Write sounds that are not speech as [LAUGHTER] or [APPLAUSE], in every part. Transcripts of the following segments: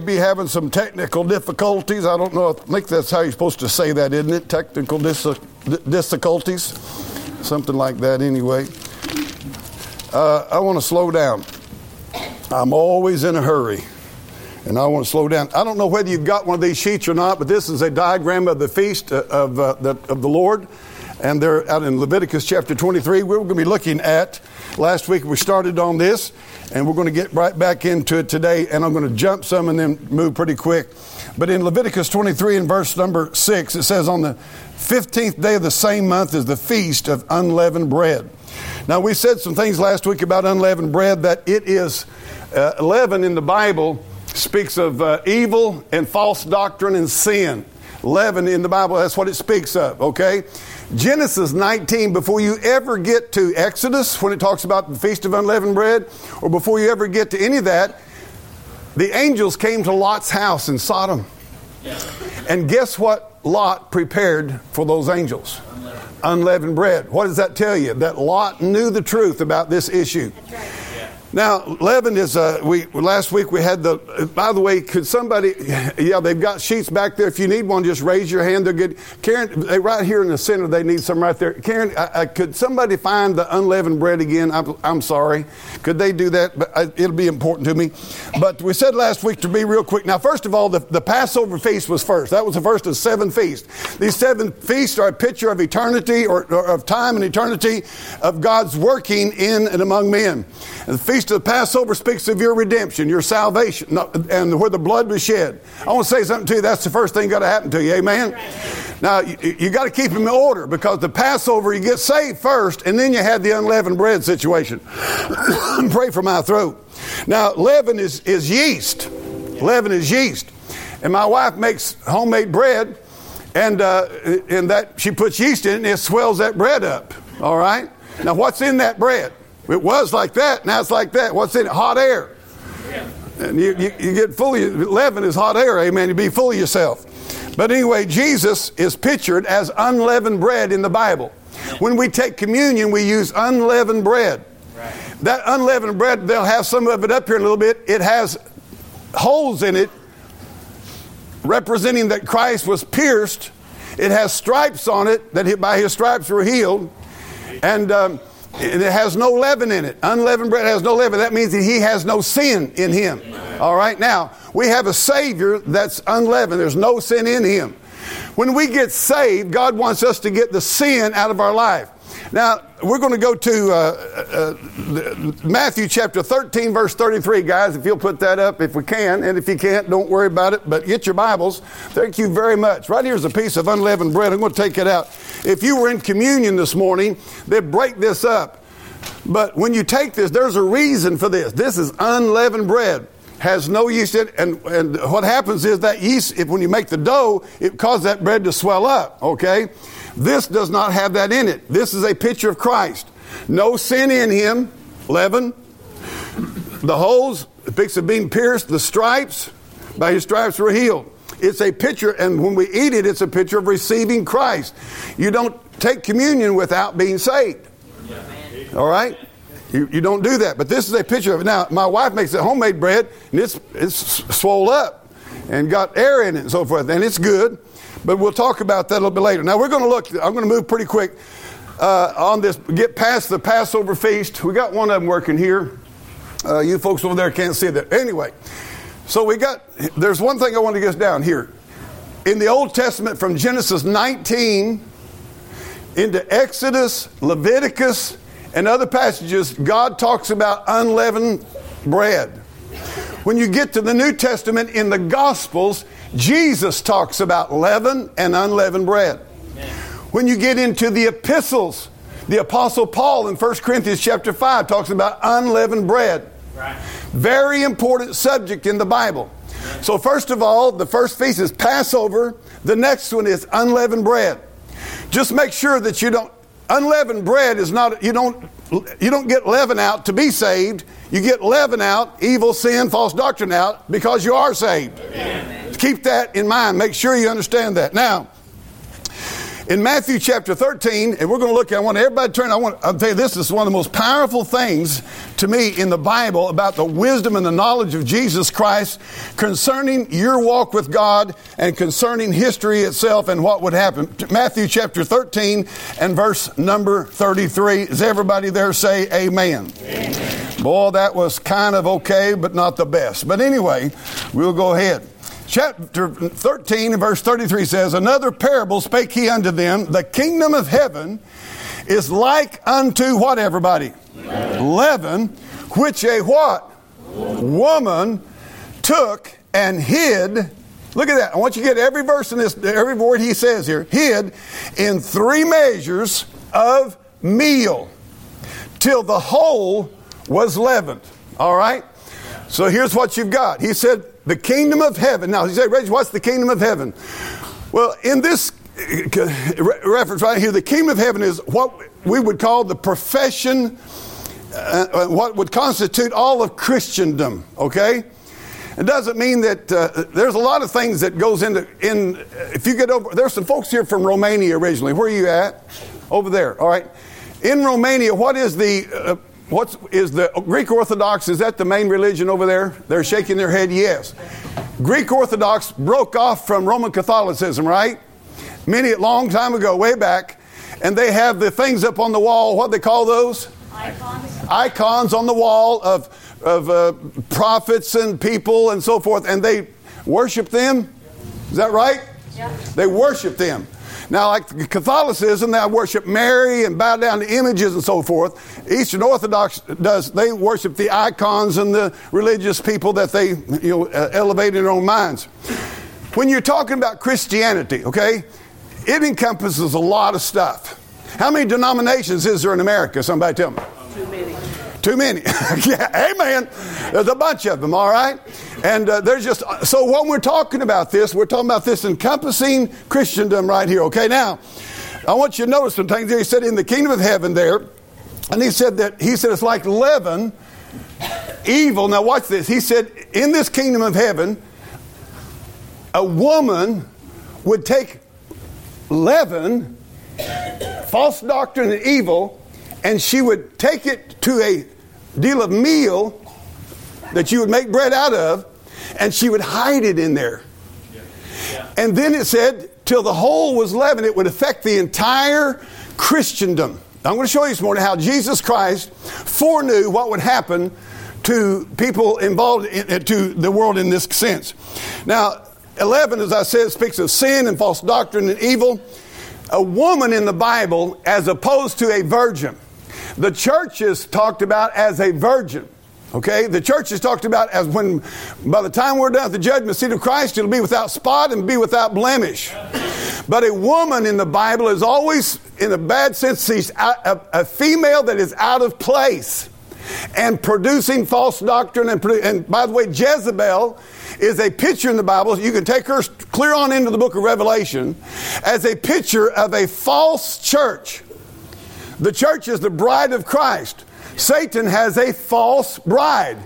be having some technical difficulties. I don't know. I think that's how you're supposed to say that, isn't it? Technical dis- difficulties, something like that. Anyway, uh, I want to slow down. I'm always in a hurry, and I want to slow down. I don't know whether you've got one of these sheets or not, but this is a diagram of the feast uh, of uh, the, of the Lord, and they're out in Leviticus chapter 23. We're going to be looking at. Last week we started on this and we're going to get right back into it today, and I'm going to jump some and then move pretty quick. But in Leviticus 23 and verse number 6, it says, On the 15th day of the same month is the feast of unleavened bread. Now, we said some things last week about unleavened bread, that it is uh, leaven in the Bible speaks of uh, evil and false doctrine and sin. Leaven in the Bible, that's what it speaks of, okay? Genesis 19, before you ever get to Exodus, when it talks about the Feast of Unleavened Bread, or before you ever get to any of that, the angels came to Lot's house in Sodom. And guess what Lot prepared for those angels? Unleavened bread. What does that tell you? That Lot knew the truth about this issue. Now, leaven is, uh, we, last week we had the, by the way, could somebody, [LAUGHS] yeah, they've got sheets back there. If you need one, just raise your hand. They're good. Karen, they, right here in the center, they need some right there. Karen, I, I, could somebody find the unleavened bread again? I'm, I'm sorry. Could they do that? But I, it'll be important to me. But we said last week to be real quick. Now, first of all, the, the Passover feast was first. That was the first of seven feasts. These seven feasts are a picture of eternity or, or of time and eternity of God's working in and among men. And the feast of the Passover speaks of your redemption, your salvation, and where the blood was shed. I want to say something to you. That's the first thing got to happen to you. Amen. Now you, you got to keep them in order because the Passover you get saved first, and then you have the unleavened bread situation. [COUGHS] Pray for my throat. Now leaven is is yeast. Leaven is yeast, and my wife makes homemade bread, and uh, and that she puts yeast in it, and it swells that bread up. All right. Now what's in that bread? It was like that, now it's like that. What's in it? Hot air. And you, you, you get full of leaven is hot air, amen. You be full of yourself. But anyway, Jesus is pictured as unleavened bread in the Bible. When we take communion, we use unleavened bread. That unleavened bread, they'll have some of it up here in a little bit. It has holes in it representing that Christ was pierced. It has stripes on it that by his stripes were healed. And um, it has no leaven in it. Unleavened bread has no leaven. That means that he has no sin in him. All right. Now, we have a Savior that's unleavened. There's no sin in him. When we get saved, God wants us to get the sin out of our life. Now, we're going to go to uh, uh, Matthew chapter 13, verse 33, guys, if you'll put that up if we can. And if you can't, don't worry about it, but get your Bibles. Thank you very much. Right here's a piece of unleavened bread. I'm going to take it out. If you were in communion this morning, they'd break this up. But when you take this, there's a reason for this. This is unleavened bread has no yeast in it. And, and what happens is that yeast, if when you make the dough, it causes that bread to swell up, okay? This does not have that in it. This is a picture of Christ. No sin in him, leaven. The holes, the pics of being pierced, the stripes, by his stripes were healed. It's a picture, and when we eat it, it's a picture of receiving Christ. You don't take communion without being saved. All right? You, you don't do that. But this is a picture of it. Now, my wife makes a homemade bread, and it's, it's swole up and got air in it and so forth, and it's good. But we'll talk about that a little bit later. Now, we're going to look, I'm going to move pretty quick uh, on this, get past the Passover feast. We got one of them working here. Uh, you folks over there can't see that. Anyway, so we got, there's one thing I want to get down here. In the Old Testament, from Genesis 19 into Exodus, Leviticus, and other passages, God talks about unleavened bread. When you get to the New Testament in the Gospels, Jesus talks about leaven and unleavened bread. When you get into the epistles, the apostle Paul in 1 Corinthians chapter 5 talks about unleavened bread. Right. Very important subject in the Bible. So first of all, the first feast is Passover. The next one is unleavened bread. Just make sure that you don't unleavened bread is not you don't you don't get leaven out to be saved. You get leaven out, evil, sin, false doctrine out because you are saved. Amen. Keep that in mind. Make sure you understand that. Now, in Matthew chapter 13, and we're going to look at, I want everybody to turn, I want, I'll tell you this is one of the most powerful things to me in the Bible about the wisdom and the knowledge of Jesus Christ concerning your walk with God and concerning history itself and what would happen. Matthew chapter 13 and verse number 33. Does everybody there say amen? amen. Boy, that was kind of okay, but not the best. But anyway, we'll go ahead chapter 13 and verse 33 says, Another parable spake he unto them, The kingdom of heaven is like unto what, everybody? Leaven, Leaven which a what? Woman took and hid. Look at that. I want you to get every verse in this, every word he says here. Hid in three measures of meal till the whole was leavened. All right? So here's what you've got. He said, the kingdom of heaven. Now, you say, Reggie, what's the kingdom of heaven? Well, in this reference right here, the kingdom of heaven is what we would call the profession, uh, uh, what would constitute all of Christendom, okay? It doesn't mean that uh, there's a lot of things that goes into in if you get over there's some folks here from Romania originally. Where are you at? Over there. All right. In Romania, what is the uh, What's is the Greek Orthodox? Is that the main religion over there? They're shaking their head. Yes. Greek Orthodox broke off from Roman Catholicism, right? Many a long time ago, way back, and they have the things up on the wall. What they call those? Icons. Icons on the wall of of uh, prophets and people and so forth, and they worship them. Is that right? Yeah. They worship them. Now, like Catholicism, they worship Mary and bow down to images and so forth. Eastern Orthodox does, they worship the icons and the religious people that they you know, uh, elevate in their own minds. When you're talking about Christianity, okay, it encompasses a lot of stuff. How many denominations is there in America? Somebody tell me. Too many. [LAUGHS] Yeah, amen. There's a bunch of them, all right? And uh, there's just, so when we're talking about this, we're talking about this encompassing Christendom right here, okay? Now, I want you to notice some things. He said in the kingdom of heaven there, and he said that, he said it's like leaven, evil. Now, watch this. He said, in this kingdom of heaven, a woman would take leaven, false doctrine, and evil, and she would take it to a deal of meal that you would make bread out of, and she would hide it in there. And then it said, till the whole was leavened, it would affect the entire Christendom. I'm going to show you this morning how Jesus Christ foreknew what would happen to people involved in, uh, to the world in this sense. Now, leaven, as I said, speaks of sin and false doctrine and evil. A woman in the Bible as opposed to a virgin. The church is talked about as a virgin. Okay, the church is talked about as when, by the time we're done at the judgment seat of Christ, it'll be without spot and be without blemish. But a woman in the Bible is always, in a bad sense, she's a, a female that is out of place and producing false doctrine. And, and by the way, Jezebel is a picture in the Bible. You can take her clear on into the book of Revelation as a picture of a false church. The church is the bride of Christ. Satan has a false bride.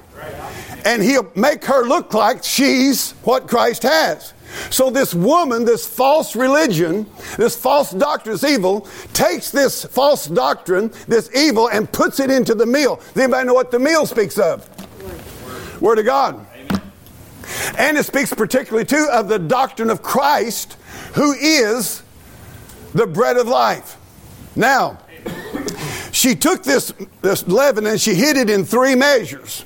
And he'll make her look like she's what Christ has. So this woman, this false religion, this false doctrine, this evil, takes this false doctrine, this evil, and puts it into the meal. Does anybody know what the meal speaks of? Word of God. And it speaks particularly too of the doctrine of Christ, who is the bread of life. Now, she took this, this leaven and she hid it in three measures.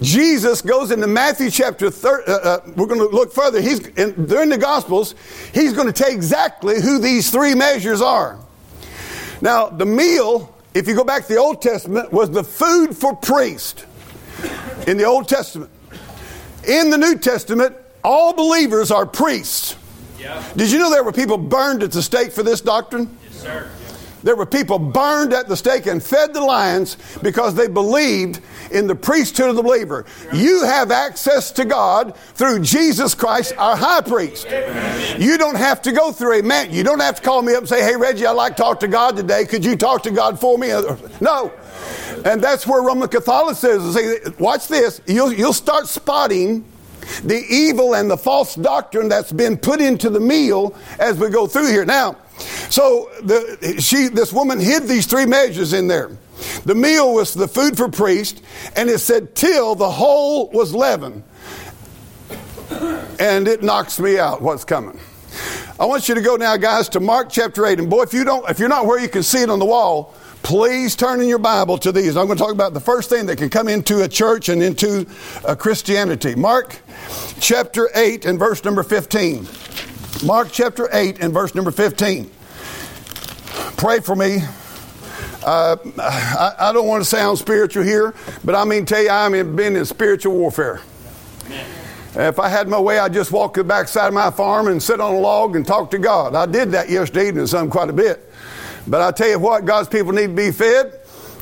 Jesus goes into Matthew chapter 30. Uh, uh, we're going to look further. He's in, during the Gospels. He's going to tell exactly who these three measures are. Now, the meal, if you go back to the Old Testament, was the food for priest in the Old Testament. In the New Testament, all believers are priests. Yeah. Did you know there were people burned at the stake for this doctrine? Yes, sir. There were people burned at the stake and fed the lions because they believed in the priesthood of the believer. You have access to God through Jesus Christ, our high priest. You don't have to go through a man. You don't have to call me up and say, Hey, Reggie, I'd like to talk to God today. Could you talk to God for me? No. And that's where Roman Catholicism, say, watch this, you'll, you'll start spotting the evil and the false doctrine that's been put into the meal as we go through here. Now, So the, she, this woman hid these three measures in there. The meal was the food for priest, and it said till the whole was leavened. And it knocks me out what's coming. I want you to go now, guys, to Mark chapter 8. And boy, if you don't, if you're not where you can see it on the wall, please turn in your Bible to these. I'm going to talk about the first thing that can come into a church and into a Christianity. Mark chapter 8 and verse number 15. Mark chapter 8 and verse number 15. Pray for me. Uh, I, I, don't want to sound spiritual here, but I mean, tell you, I'm been in spiritual warfare. If I had my way, I'd just walk to the backside of my farm and sit on a log and talk to God. I did that yesterday evening, some quite a bit. But I tell you what, God's people need to be fed.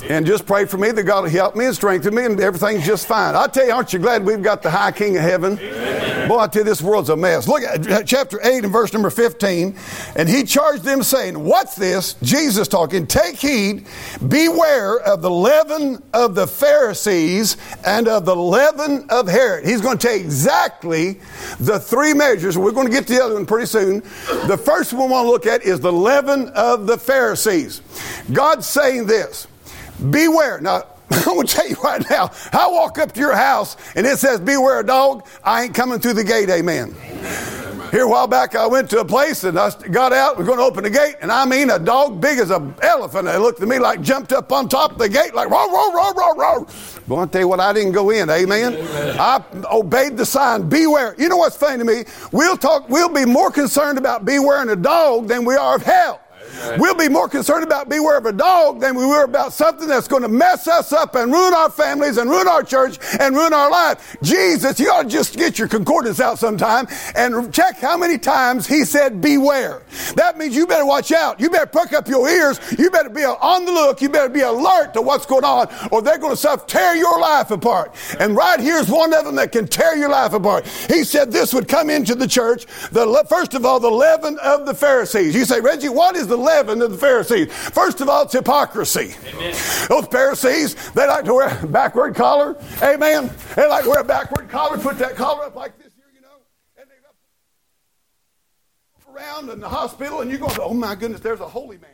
And just pray for me that God will help me and strengthen me and everything's just fine. I tell you, aren't you glad we've got the high king of heaven? Amen. Boy, I tell you, this world's a mess. Look at uh, chapter 8 and verse number 15. And he charged them saying, What's this? Jesus talking, take heed, beware of the leaven of the Pharisees and of the leaven of Herod. He's going to take exactly the three measures. We're going to get to the other one pretty soon. The first one we want to look at is the leaven of the Pharisees. God's saying this. Beware. Now, [LAUGHS] I'm going to tell you right now, I walk up to your house and it says, Beware dog, I ain't coming through the gate, amen. Here a while back, I went to a place and I got out, we're going to open the gate, and I mean a dog big as an elephant. It looked at me like jumped up on top of the gate, like, row, row, row, row, row. But I'll tell you what, I didn't go in, amen. amen. I obeyed the sign, beware. You know what's funny to me? We'll talk, we'll be more concerned about bewaring a dog than we are of hell. We'll be more concerned about beware of a dog than we were about something that's going to mess us up and ruin our families and ruin our church and ruin our life. Jesus, you ought to just get your concordance out sometime and check how many times he said beware. That means you better watch out. You better perk up your ears. You better be on the look. You better be alert to what's going on or they're going to tear your life apart. And right here's one of them that can tear your life apart. He said this would come into the church. The, first of all, the leaven of the Pharisees. You say, Reggie, what is the leaven of the Pharisees. First of all, it's hypocrisy. Amen. Those Pharisees, they like to wear a backward collar. Amen. They like to wear a backward collar, put that collar up like this here, you know, and they up around in the hospital, and you go, oh my goodness, there's a holy man.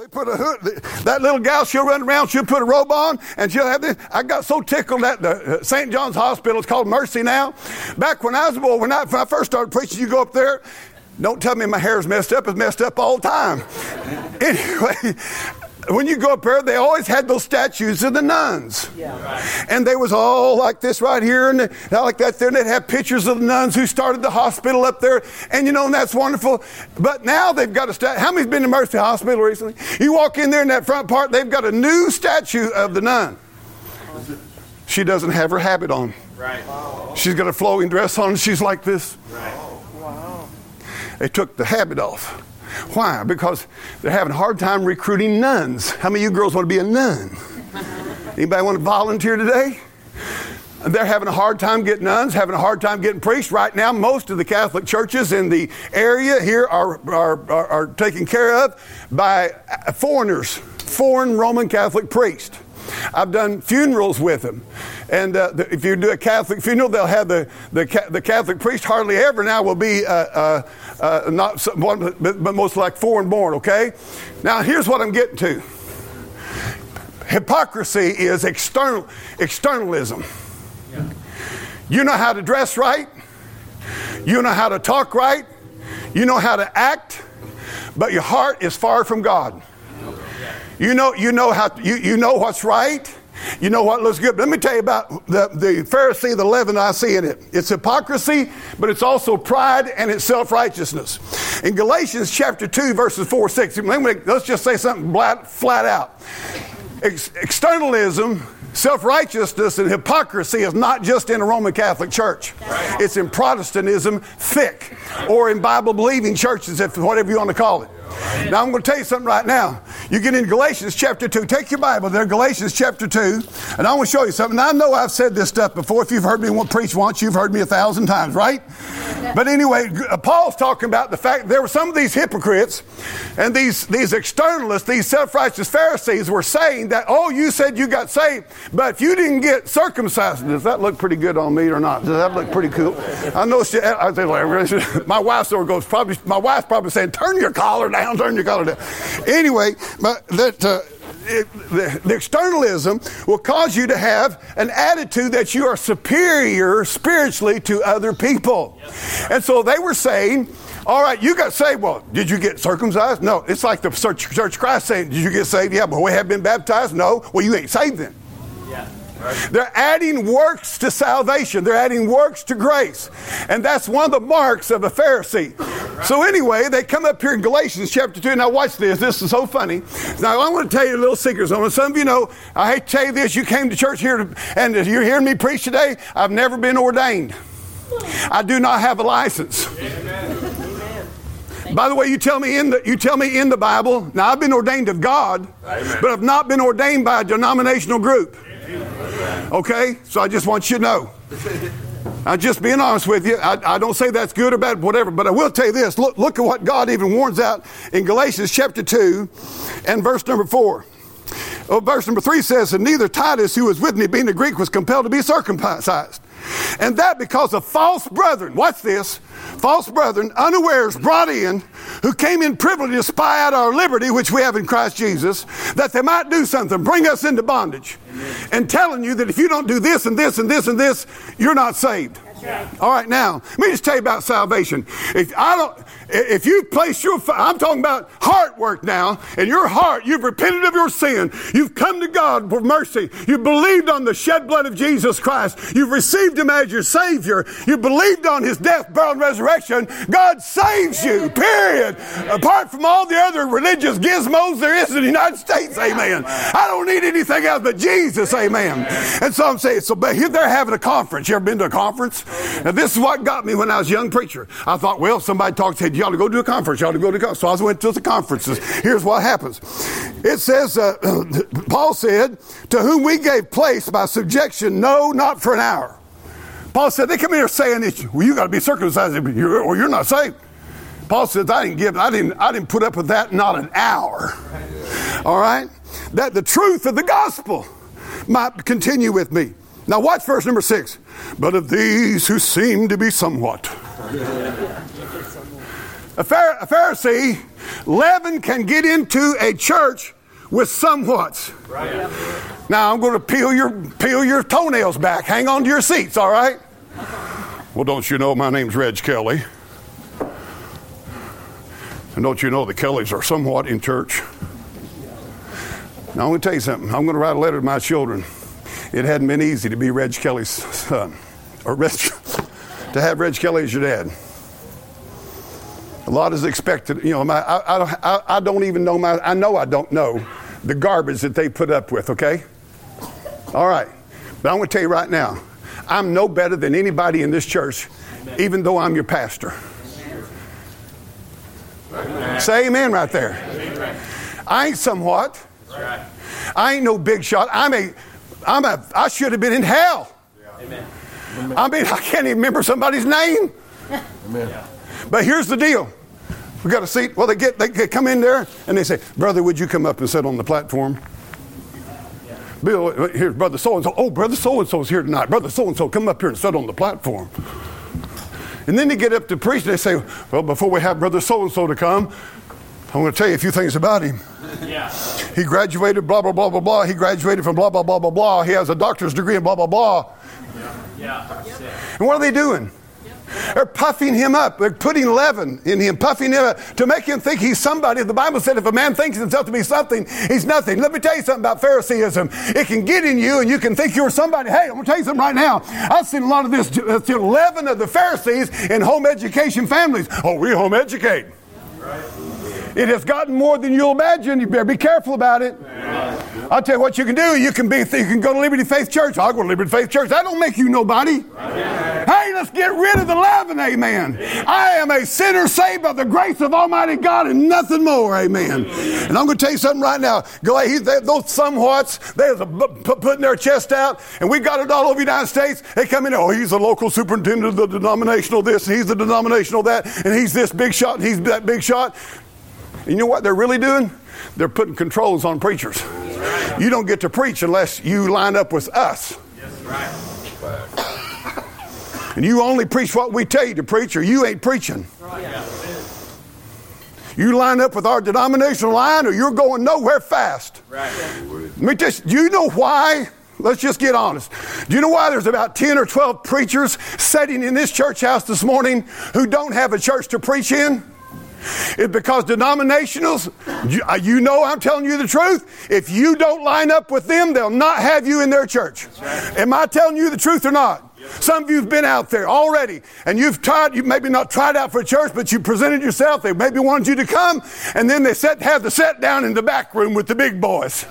They put a hood. That little gal, she'll run around. She'll put a robe on, and she'll have this. I got so tickled at the uh, St. John's Hospital. It's called Mercy now. Back when I was a boy, when I, when I first started preaching, you go up there. Don't tell me my hair's messed up. It's messed up all the time. [LAUGHS] anyway, when you go up there, they always had those statues of the nuns. Yeah. And they was all like this right here and like that there. And they'd have pictures of the nuns who started the hospital up there. And you know, and that's wonderful. But now they've got a statue. How many's been to Mercy Hospital recently? You walk in there in that front part, they've got a new statue of the nun. She doesn't have her habit on. Right. She's got a flowing dress on. She's like this. Right. Wow. They took the habit off. Why? Because they're having a hard time recruiting nuns. How many of you girls want to be a nun? Anybody want to volunteer today? They're having a hard time getting nuns, having a hard time getting priests. Right now, most of the Catholic churches in the area here are, are, are, are taken care of by foreigners, foreign Roman Catholic priests. I've done funerals with them. And uh, the, if you do a Catholic funeral, they'll have the, the, the Catholic priest hardly ever now will be uh, uh, uh not one, but, but most like foreign born, okay? Now, here's what I'm getting to hypocrisy is external, externalism. Yeah. You know how to dress right, you know how to talk right, you know how to act, but your heart is far from God. You know, you know how you, you know what's right. You know what looks good. Let me tell you about the, the Pharisee, the leaven I see in it. It's hypocrisy, but it's also pride and it's self righteousness. In Galatians chapter 2, verses 4 6, let's just say something flat out. Ex- externalism Self righteousness and hypocrisy is not just in a Roman Catholic church, it's in Protestantism thick, or in Bible believing churches, if whatever you want to call it. Now, I'm going to tell you something right now. You get in Galatians chapter 2. Take your Bible there, Galatians chapter 2. And I want to show you something. Now, I know I've said this stuff before. If you've heard me preach once, you've heard me a thousand times, right? But anyway, uh, Paul's talking about the fact there were some of these hypocrites and these, these externalists, these self righteous Pharisees were saying that, oh, you said you got saved, but if you didn't get circumcised, does that look pretty good on me or not? Does that look pretty cool? I know she, I like, [LAUGHS] my wife of goes, probably, my wife's probably saying, turn your collar down, turn your collar down. Anyway, but that, uh, it, the, the, externalism will cause you to have an attitude that you are superior spiritually to other people. And so they were saying, all right, you got saved. Well, did you get circumcised? No. It's like the Church, Church Christ saying, Did you get saved? Yeah, but we have been baptized? No. Well, you ain't saved then. They're adding works to salvation. They're adding works to grace. And that's one of the marks of a Pharisee. So anyway, they come up here in Galatians chapter 2. Now watch this. This is so funny. Now I want to tell you a little secret. Some of you know, I hate to tell you this. You came to church here to, and you're hearing me preach today. I've never been ordained. I do not have a license. By the way, you tell me in the you tell me in the Bible. Now I've been ordained of God, Amen. but I've not been ordained by a denominational group. Okay? So I just want you to know. I'm just being honest with you. I, I, don't say that's good or bad, whatever, but I will tell you this. Look, look at what God even warns out in Galatians chapter 2 and verse number 4. Oh, verse number 3 says, And neither Titus, who was with me, being a Greek, was compelled to be circumcised. And that because of false brethren, watch this, false brethren, unawares brought in, who came in privily to spy out our liberty, which we have in Christ Jesus, that they might do something, bring us into bondage. Amen. And telling you that if you don't do this and this and this and this, you're not saved. Right. All right, now, let me just tell you about salvation. If I don't, if you place your, I'm talking about heart work now, in your heart, you've repented of your sin, you've come to God for mercy, you've believed on the shed blood of Jesus Christ, you've received Him as your Savior, you believed on His death, burial, and resurrection, God saves you, period. Apart from all the other religious gizmos there is in the United States, amen. I don't need anything else but Jesus, amen. And so I'm saying, so but here they're having a conference. You ever been to a conference? Now this is what got me when I was a young preacher. I thought, well, somebody talked, said, you ought to go to a conference. You ought to go to a conference. So I went to the conferences. Here's what happens. It says, uh, [CLEARS THROAT] Paul said, to whom we gave place by subjection, no, not for an hour. Paul said, they come here saying that well, you got to be circumcised or you're not saved. Paul says, I didn't give, I didn't, I didn't put up with that not an hour. All right? That the truth of the gospel might continue with me. Now watch verse number six. But of these who seem to be somewhat. A, Phar- a Pharisee, leaven can get into a church with somewhat. Right. Now I'm going to peel your peel your toenails back. Hang on to your seats, all right? Well, don't you know my name's Reg Kelly? And don't you know the Kellys are somewhat in church? Now I'm going to tell you something. I'm going to write a letter to my children. It hadn't been easy to be Reg Kelly's son, or Reg, [LAUGHS] to have Reg Kelly as your dad. A lot is expected. You know, my, I, I, I don't even know my, I know I don't know the garbage that they put up with, okay? All right. But I'm going to tell you right now, I'm no better than anybody in this church, amen. even though I'm your pastor. Amen. Say amen right there. Amen. I ain't somewhat. Right. I ain't no big shot. I'm a, I'm a, I should have been in hell. Amen. I mean, I can't even remember somebody's name. Amen. But here's the deal. We got a seat. Well, they get they come in there and they say, "Brother, would you come up and sit on the platform?" Yeah. Bill, here's brother so and so. Oh, brother so and so's here tonight. Brother so and so, come up here and sit on the platform. And then they get up to preach and they say, "Well, before we have brother so and so to come, I'm going to tell you a few things about him." Yeah. He graduated blah blah blah blah blah. He graduated from blah blah blah blah blah. He has a doctor's degree in blah blah blah. Yeah. yeah. And what are they doing? They're puffing him up. They're putting leaven in him, puffing him up to make him think he's somebody. The Bible said if a man thinks himself to be something, he's nothing. Let me tell you something about Phariseeism. It can get in you and you can think you're somebody. Hey, I'm going to tell you something right now. I've seen a lot of this, uh, this leaven of the Pharisees in home education families. Oh, we home educate. It has gotten more than you'll imagine. You better be careful about it. I'll tell you what you can do. You can be, you can go to Liberty Faith Church. I'll go to Liberty Faith Church. That don't make you nobody. Hey, let's get rid of the leaven, amen. I am a sinner saved by the grace of Almighty God and nothing more, amen. And I'm going to tell you something right now. Go ahead, they, those somewhats, they're putting their chest out, and we got it all over the United States. They come in, oh, he's the local superintendent of the denominational this, and he's the denominational that, and he's this big shot, and he's that big shot. And you know what they're really doing? They're putting controls on preachers. You don't get to preach unless you line up with us. And you only preach what we tell you to preach, or you ain't preaching. You line up with our denominational line, or you're going nowhere fast. Let me just, do you know why? Let's just get honest. Do you know why there's about 10 or 12 preachers sitting in this church house this morning who don't have a church to preach in? It's because denominationals, uh, you know I'm telling you the truth. If you don't line up with them, they'll not have you in their church. Right. Am I telling you the truth or not? Some of you have been out there already and you've tried, you maybe not tried out for a church, but you presented yourself. They maybe wanted you to come and then they set, have the set down in the back room with the big boys.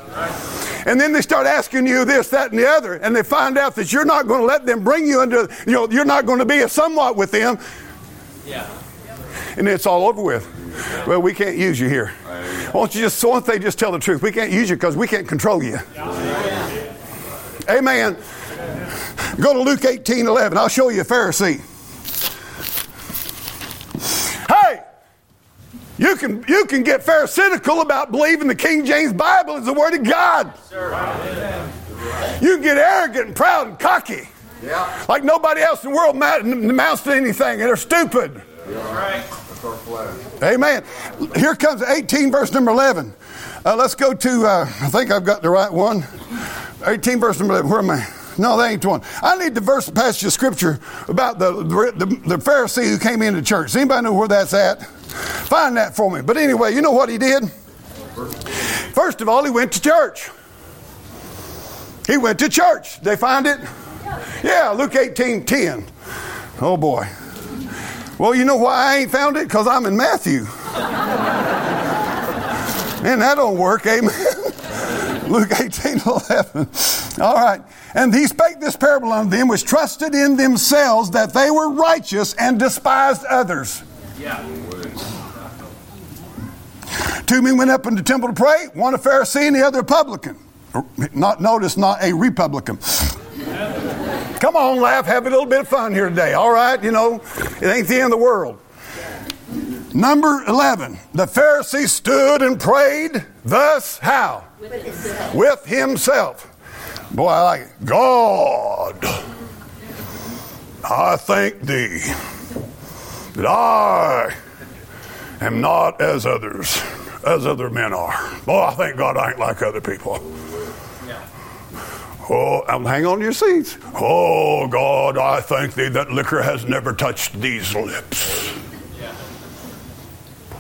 And then they start asking you this, that, and the other. And they find out that you're not going to let them bring you into, you know, you're not going to be a somewhat with them. Yeah and it's all over with. Well, we can't use you here. Why don't you just, why don't they just tell the truth? We can't use you because we can't control you. Amen. Go to Luke 18 11. I'll show you a Pharisee. Hey, you can, you can get pharisaical about believing the King James Bible is the Word of God. You can get arrogant and proud and cocky. Yeah. Like nobody else in the world amounts to anything, and they're stupid. Amen. Here comes 18, verse number 11. Uh, let's go to, uh, I think I've got the right one. 18, verse number 11. Where am I? No, that ain't the one. I need the verse passage of scripture about the, the, the Pharisee who came into church. Does anybody know where that's at? Find that for me. But anyway, you know what he did? First of all, he went to church. He went to church. They find it? Yeah, Luke 18 10. Oh boy. Well, you know why I ain't found it? Because I'm in Matthew. Man, that don't work, amen. [LAUGHS] Luke 18, 11. All right. And he spake this parable unto them which trusted in themselves that they were righteous and despised others. Yeah. Two men went up into the temple to pray, one a Pharisee and the other a publican. Not notice, not a Republican. Come on, laugh, have a little bit of fun here today. All right, you know, it ain't the end of the world. Number 11, the Pharisee stood and prayed thus how? With himself. With himself. Boy, I like it. God, I thank thee that I am not as others, as other men are. Boy, I thank God I ain't like other people. Oh, um, hang on to your seats. Oh, God, I thank thee that liquor has never touched these lips.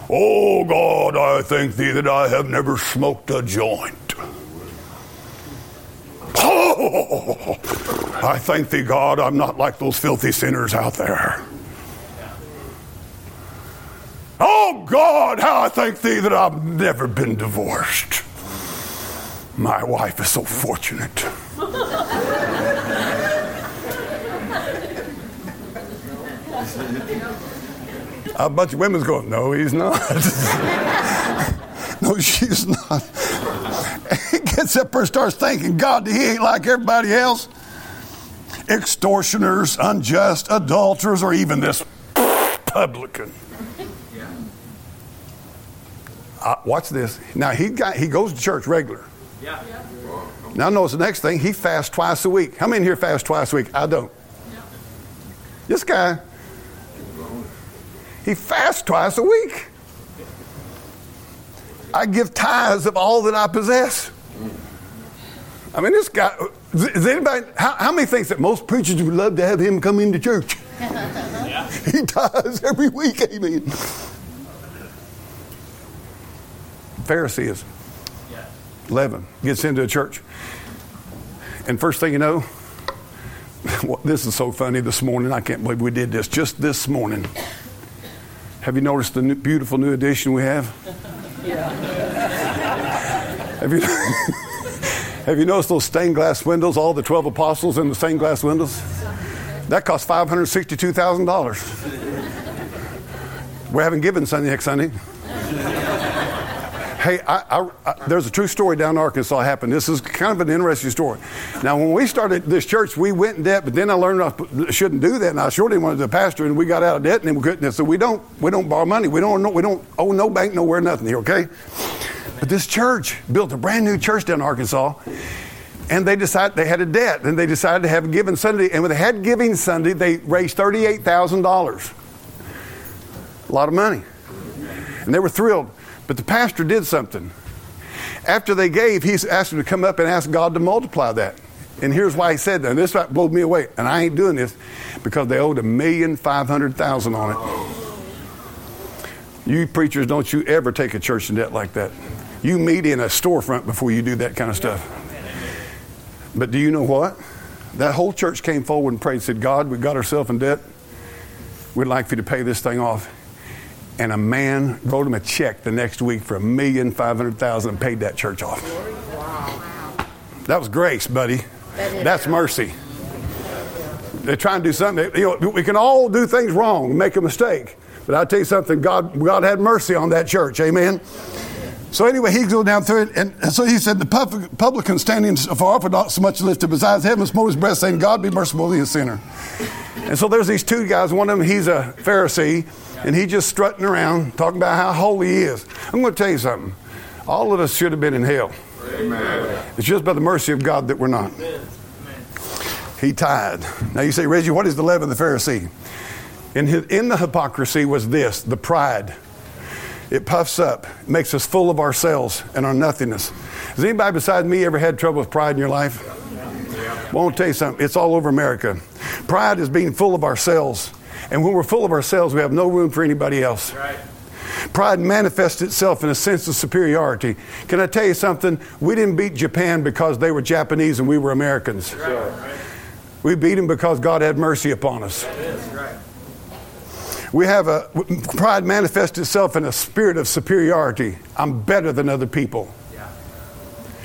Oh, God, I thank thee that I have never smoked a joint. Oh, I thank thee, God, I'm not like those filthy sinners out there. Oh, God, how I thank thee that I've never been divorced. My wife is so fortunate. A bunch of women's going, No, he's not. [LAUGHS] no, she's not. he gets up there and starts thinking, God, he ain't like everybody else. Extortioners, unjust, adulterers, or even this publican. Uh, watch this. Now he got he goes to church regular. Yeah. Now notice the next thing, he fasts twice a week. How many here fast twice a week? I don't. This guy, he fasts twice a week. I give tithes of all that I possess. Mm. I mean, this guy, is anybody, how, how many thinks that most preachers would love to have him come into church? Yeah. [LAUGHS] he tithes every week, amen. Pharisees. Leaven gets into a church. And first thing you know, [LAUGHS] well, this is so funny this morning. I can't believe we did this just this morning. Have you noticed the new, beautiful new addition we have? Yeah. have you? [LAUGHS] Have you noticed those stained glass windows, all the 12 apostles in the stained glass windows? That cost $562,000. We're having given Sunday next Sunday. Hey, I, I, I, there's a true story down in Arkansas happened. This is kind of an interesting story. Now, when we started this church, we went in debt, but then I learned I shouldn't do that, and I sure didn't want to be a pastor, and we got out of debt, and we couldn't. So we don't we don't borrow money. We don't know, we don't owe no bank nowhere, nothing here. Okay. But this church built a brand new church down in Arkansas, and they decided they had a debt, and they decided to have a Giving Sunday. And when they had Giving Sunday, they raised thirty-eight thousand dollars. A lot of money, and they were thrilled. But the pastor did something. After they gave, he asked them to come up and ask God to multiply that. And here's why he said that. And this blew me away. And I ain't doing this because they owed a million five hundred thousand on it. You preachers, don't you ever take a church in debt like that. You meet in a storefront before you do that kind of stuff. But do you know what? That whole church came forward and prayed said, God, we got ourselves in debt. We'd like for you to pay this thing off and a man wrote him a check the next week for a million five hundred thousand and paid that church off. Wow. That was grace, buddy. That's mercy. They're trying to do something. You know, we can all do things wrong, make a mistake. But I'll tell you something, God, God had mercy on that church. Amen. So anyway, he goes down through it, and so he said, the publican standing far off, not so much lifted his eyes heaven, smote his breast, saying, God be merciful to the sinner. [LAUGHS] And so there's these two guys. One of them, he's a Pharisee, and he just strutting around talking about how holy he is. I'm going to tell you something. All of us should have been in hell. Amen. It's just by the mercy of God that we're not. Amen. He tied. Now you say, Reggie, what is the leaven of the Pharisee? In, his, in the hypocrisy was this the pride. It puffs up, makes us full of ourselves and our nothingness. Has anybody besides me ever had trouble with pride in your life? I want to tell you something. It's all over America. Pride is being full of ourselves and when we're full of ourselves, we have no room for anybody else. Right. Pride manifests itself in a sense of superiority. Can I tell you something? We didn't beat Japan because they were Japanese and we were Americans. Right. We beat them because God had mercy upon us. We have a pride manifests itself in a spirit of superiority. I'm better than other people. Yeah.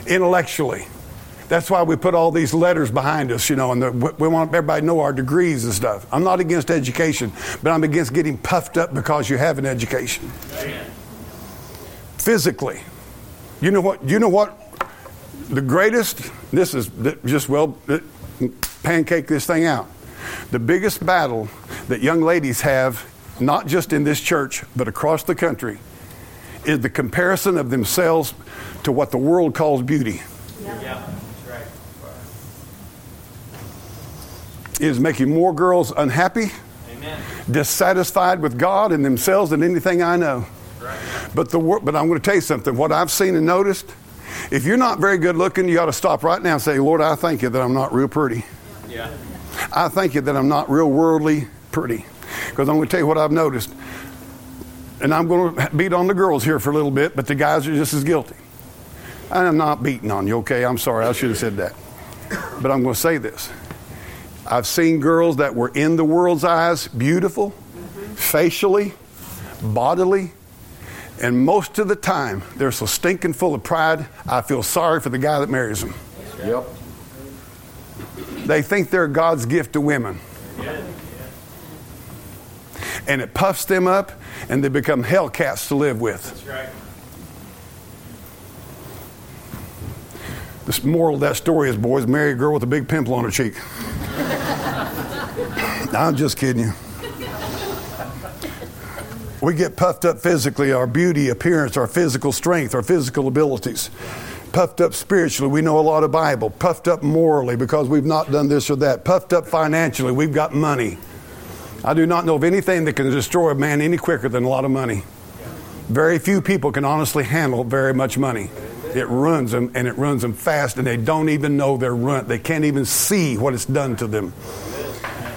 Intellectually. That's why we put all these letters behind us, you know, and the, we want everybody to know our degrees and stuff. I'm not against education, but I'm against getting puffed up because you have an education. Physically, you know what? You know what? The greatest. This is just well, pancake this thing out. The biggest battle that young ladies have, not just in this church but across the country, is the comparison of themselves to what the world calls beauty. Yeah. yeah. Is making more girls unhappy, Amen. dissatisfied with God and themselves than anything I know. Right. But the but I'm going to tell you something. What I've seen and noticed, if you're not very good looking, you ought to stop right now and say, Lord, I thank you that I'm not real pretty. Yeah. I thank you that I'm not real worldly pretty. Because I'm going to tell you what I've noticed. And I'm going to beat on the girls here for a little bit, but the guys are just as guilty. I'm not beating on you, okay? I'm sorry. I should have said that. But I'm going to say this. I've seen girls that were in the world's eyes beautiful, mm-hmm. facially, bodily, and most of the time they're so stinking full of pride, I feel sorry for the guy that marries them. Yep. They think they're God's gift to women. And it puffs them up and they become hellcats to live with. That's right. The moral of that story is boys, marry a girl with a big pimple on her cheek. I'm just kidding you. We get puffed up physically, our beauty, appearance, our physical strength, our physical abilities. Puffed up spiritually, we know a lot of Bible. Puffed up morally because we've not done this or that. Puffed up financially, we've got money. I do not know of anything that can destroy a man any quicker than a lot of money. Very few people can honestly handle very much money. It runs them and it runs them fast, and they don't even know they're run. They can't even see what it's done to them.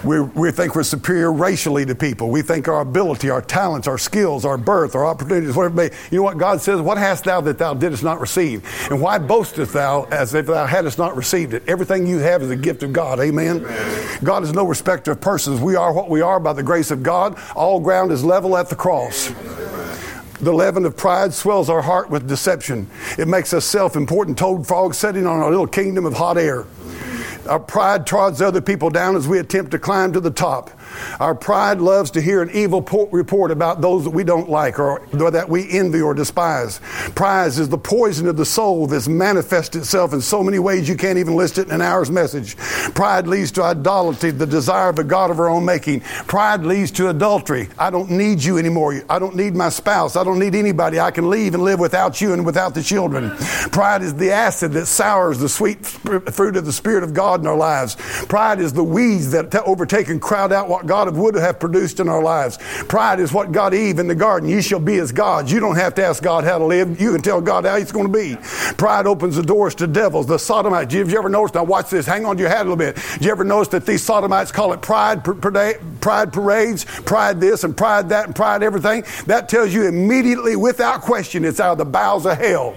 We, we think we're superior racially to people. We think our ability, our talents, our skills, our birth, our opportunities, whatever may. You know what God says? What hast thou that thou didst not receive? And why boastest thou as if thou hadst not received it? Everything you have is a gift of God. Amen. Amen. God is no respecter of persons. We are what we are by the grace of God. All ground is level at the cross. The leaven of pride swells our heart with deception. It makes us self important toad frogs sitting on our little kingdom of hot air. Our pride trods other people down as we attempt to climb to the top. Our pride loves to hear an evil report about those that we don't like or that we envy or despise. Pride is the poison of the soul that's manifested itself in so many ways you can't even list it in an hour's message. Pride leads to idolatry, the desire of a God of our own making. Pride leads to adultery. I don't need you anymore. I don't need my spouse. I don't need anybody. I can leave and live without you and without the children. Pride is the acid that sours the sweet fruit of the Spirit of God in our lives. Pride is the weeds that overtake and crowd out what God would have produced in our lives. Pride is what got Eve in the garden. You shall be as gods. You don't have to ask God how to live. You can tell God how He's going to be. Pride opens the doors to devils, the sodomites. Have you ever noticed? Now watch this. Hang on to your hat a little bit. Did you ever notice that these sodomites call it pride, pride parades, pride this and pride that and pride everything? That tells you immediately, without question, it's out of the bowels of hell.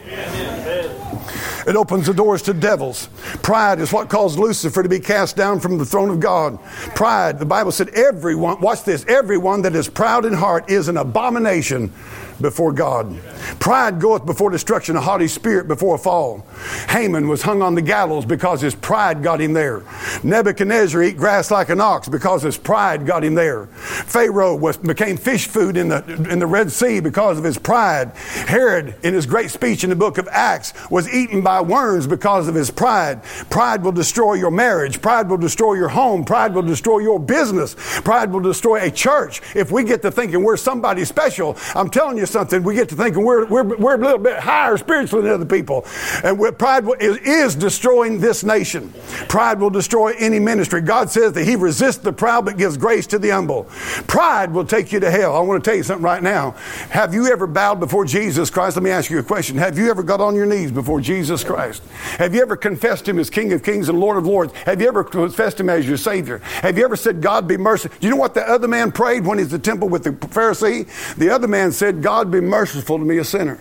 It opens the doors to devils. Pride is what caused Lucifer to be cast down from the throne of God. Pride, the Bible said, everyone, watch this, everyone that is proud in heart is an abomination before God. Pride goeth before destruction, a haughty spirit before a fall. Haman was hung on the gallows because his pride got him there. Nebuchadnezzar eat grass like an ox because his pride got him there. Pharaoh was, became fish food in the, in the Red Sea because of his pride. Herod, in his great speech in the book of Acts, was eaten by worms because of his pride. Pride will destroy your marriage. Pride will destroy your home. Pride will destroy your business. Pride will destroy a church. If we get to thinking we're somebody special, I'm telling you something, we get to thinking we're, we're, we're a little bit higher spiritually than other people. And pride is, is destroying this nation. Pride will destroy any ministry. God says that He resists the proud but gives grace to the humble. Pride will take you to hell. I want to tell you something right now. Have you ever bowed before Jesus Christ? Let me ask you a question. Have you ever got on your knees before Jesus Christ? Have you ever confessed Him as King of Kings and Lord of Lords? Have you ever confessed Him as your Savior? Have you ever said, God be merciful? Do you know what the other man prayed when he's at the temple with the Pharisee? The other man said, God be merciful to me, a sinner.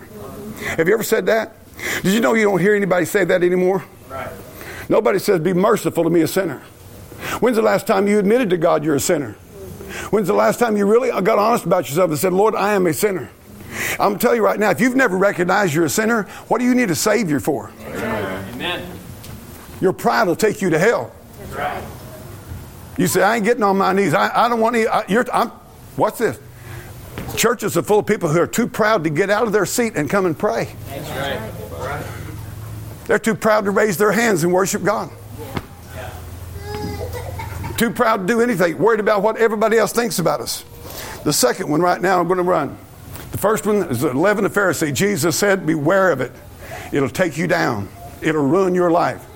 Have you ever said that? Did you know you don't hear anybody say that anymore? Right. Nobody says, Be merciful to me, a sinner. When's the last time you admitted to God you're a sinner? When's the last time you really got honest about yourself and said, Lord, I am a sinner? I'm telling you right now, if you've never recognized you're a sinner, what do you need a Savior for? Amen. Your pride will take you to hell. Right. You say, I ain't getting on my knees. I, I don't want any. I, you're, I'm, what's this? Churches are full of people who are too proud to get out of their seat and come and pray. That's right. They're too proud to raise their hands and worship God. Too proud to do anything, worried about what everybody else thinks about us. The second one right now I'm going to run. The first one is the leaven of Pharisee. Jesus said, Beware of it. It'll take you down, it'll ruin your life.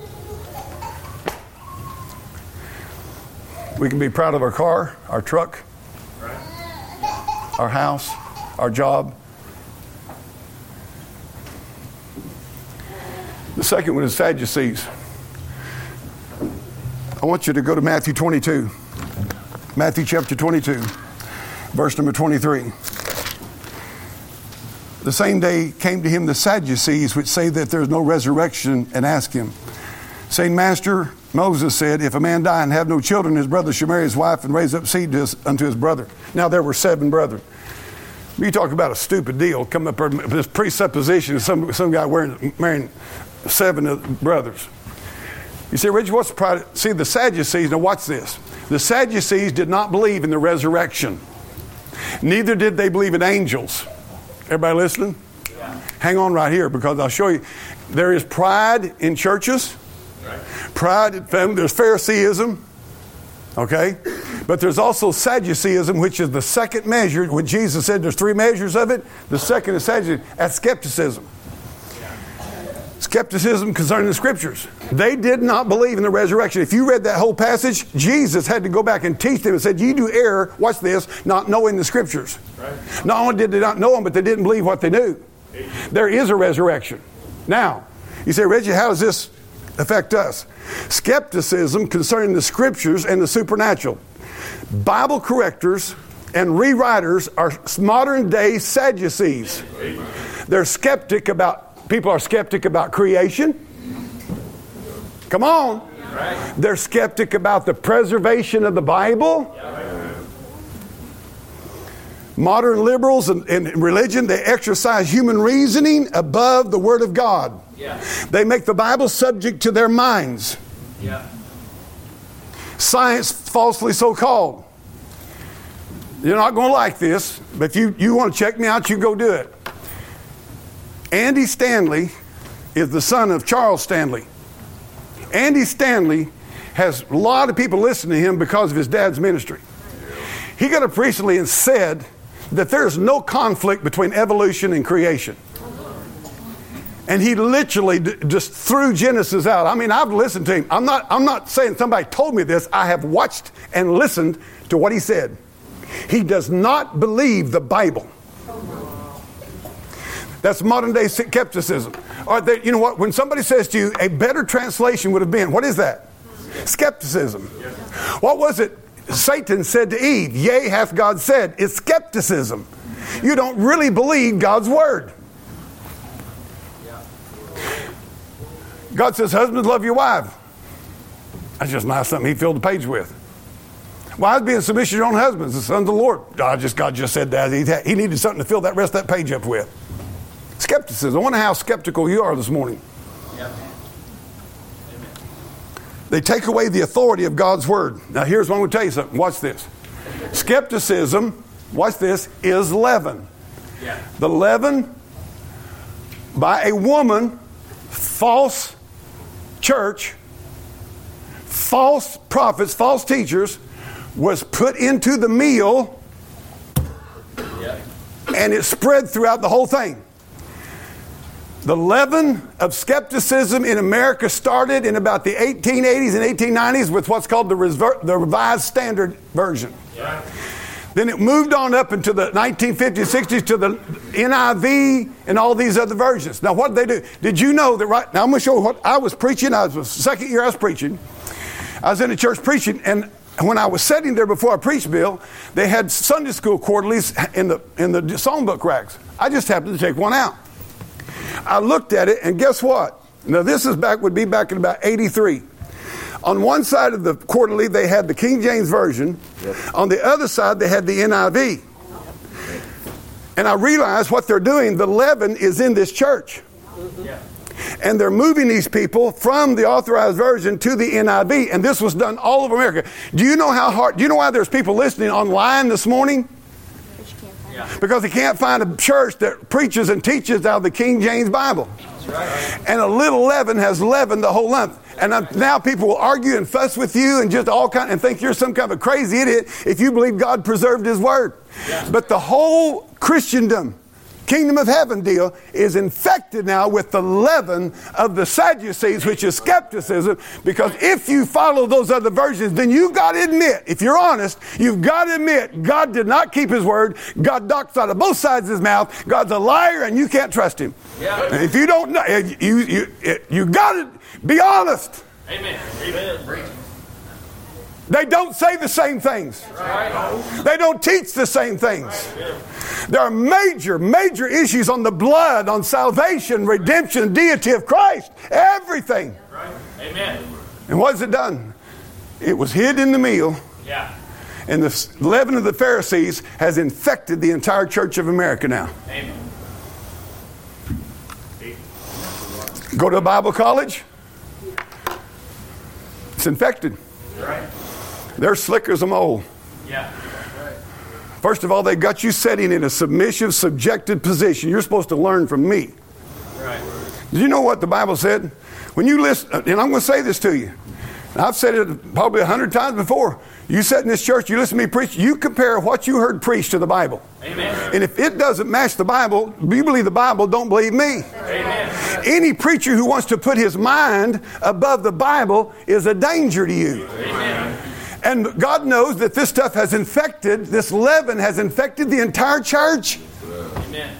We can be proud of our car, our truck, our house, our job. The second one is Sadducees. I want you to go to Matthew 22. Matthew chapter 22, verse number 23. The same day came to him the Sadducees, which say that there's no resurrection, and asked him, saying, Master, Moses said, If a man die and have no children, his brother should marry his wife and raise up seed his, unto his brother. Now there were seven brethren. You talk about a stupid deal. Come up with this presupposition of some, some guy wearing, marrying seven brothers. You say, Reggie, what's the pride? See, the Sadducees, now watch this. The Sadducees did not believe in the resurrection. Neither did they believe in angels. Everybody listening? Yeah. Hang on right here because I'll show you. There is pride in churches. Right. Pride. There's Phariseeism. Okay? But there's also Sadduceeism, which is the second measure. When Jesus said there's three measures of it, the second is Sadduceeism. That's skepticism. Skepticism concerning the scriptures. They did not believe in the resurrection. If you read that whole passage, Jesus had to go back and teach them and said, You do err, watch this, not knowing the scriptures. Right. Not only did they not know them, but they didn't believe what they knew. There is a resurrection. Now, you say, Reggie, how does this affect us? Skepticism concerning the scriptures and the supernatural. Bible correctors and rewriters are modern day Sadducees. They're skeptic about, people are skeptic about creation. Come on. They're skeptic about the preservation of the Bible. Modern liberals in, in religion, they exercise human reasoning above the Word of God. Yeah. They make the Bible subject to their minds. Yeah. Science, falsely so called. You're not going to like this, but if you, you want to check me out, you go do it. Andy Stanley is the son of Charles Stanley. Andy Stanley has a lot of people listening to him because of his dad's ministry. He got up recently and said that there's no conflict between evolution and creation. And he literally d- just threw Genesis out. I mean, I've listened to him. I'm not, I'm not saying somebody told me this. I have watched and listened to what he said. He does not believe the Bible. That's modern day skepticism. Or they, you know what? When somebody says to you, a better translation would have been, what is that? Skepticism. What was it Satan said to Eve? Yea, hath God said. It's skepticism. You don't really believe God's word. God says, Husbands, love your wife. That's just not something he filled the page with. Wives, be in submission to your own husbands, the sons of the Lord. God just, God just said that. He, had- he needed something to fill that rest of that page up with. Skepticism. I wonder how skeptical you are this morning. Yeah. They take away the authority of God's word. Now, here's what I'm going to tell you something. Watch this. Skepticism, watch this, is leaven. Yeah. The leaven by a woman, false church, false prophets, false teachers, was put into the meal and it spread throughout the whole thing. The leaven of skepticism in America started in about the 1880s and 1890s with what's called the, Reser- the Revised Standard Version. Yeah. Then it moved on up into the 1950s, 60s to the NIV and all these other versions. Now, what did they do? Did you know that right now? I'm going to show what I was preaching. I was second year I was preaching. I was in a church preaching, and when I was sitting there before I preached, Bill, they had Sunday school quarterlies in the in the songbook racks. I just happened to take one out. I looked at it, and guess what? Now this is back would be back in about '83. On one side of the quarterly, they had the King James version. On the other side, they had the NIV. And I realized what they're doing. The leaven is in this church Yeah. and they're moving these people from the authorized version to the NIV, and this was done all over America. Do you know how hard? Do you know why there's people listening online this morning? Yeah. Because they can't find a church that preaches and teaches out of the King James Bible. And a little leaven has leavened the whole lump. And uh, now people will argue and fuss with you and just all kind and think you're some kind of a crazy idiot if you believe God preserved His Word. But the whole Christendom, kingdom of heaven deal is infected now with the leaven of the Sadducees, which is skepticism. Because if you follow those other versions, then you've got to admit, if you're honest, you've got to admit God did not keep His Word. God docks out of both sides of His mouth. God's a liar, and you can't trust Him. Yeah. And if you don't know, you you you got to be honest. Amen. Amen. They don't say the same things. Right. They don't teach the same things. There are major, major issues on the blood, on salvation, redemption, deity of Christ, everything. Right. Amen. And what has it done? It was hid in the meal, Yeah. and the leaven of the Pharisees has infected the entire Church of America now. Amen. Go to a Bible college, it's infected. Right. They're slick as a mole. Yeah. First of all, they got you sitting in a submissive, subjected position. You're supposed to learn from me. Right. Did you know what the Bible said? When you listen, uh, and I'm going to say this to you. I've said it probably a hundred times before. You sit in this church, you listen to me preach, you compare what you heard preached to the Bible. Amen. And if it doesn't match the Bible, you believe the Bible, don't believe me. Amen. Any preacher who wants to put his mind above the Bible is a danger to you. Amen. And God knows that this stuff has infected, this leaven has infected the entire church. Amen.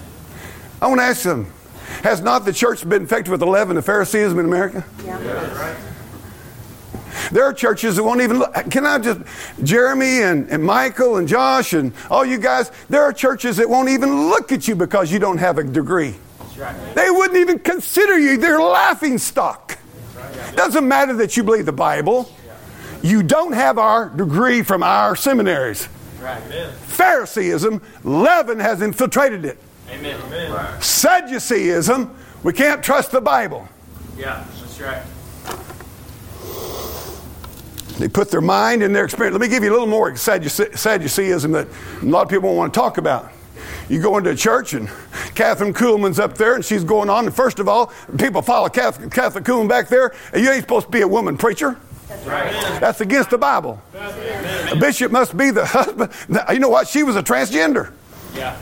I want to ask them Has not the church been infected with the leaven of Phariseeism in America? Yeah, Right. There are churches that won't even look. Can I just, Jeremy and, and Michael and Josh and all you guys, there are churches that won't even look at you because you don't have a degree. That's right. They wouldn't even consider you. They're laughing stock. Doesn't matter that you believe the Bible. You don't have our degree from our seminaries. right. Phariseeism, leaven has infiltrated it. Amen. Amen. Sadduceeism, we can't trust the Bible. Yeah, that's right. They put their mind and their experience. Let me give you a little more Sadduce- Sadduceeism that a lot of people don't want to talk about. You go into a church and Kathryn Kuhlman's up there and she's going on. And first of all, people follow Kathryn, Kathryn Kuhlman back there. And you ain't supposed to be a woman preacher. Right. That's against the Bible. A bishop must be the [LAUGHS] husband. You know what? She was a transgender. Yeah.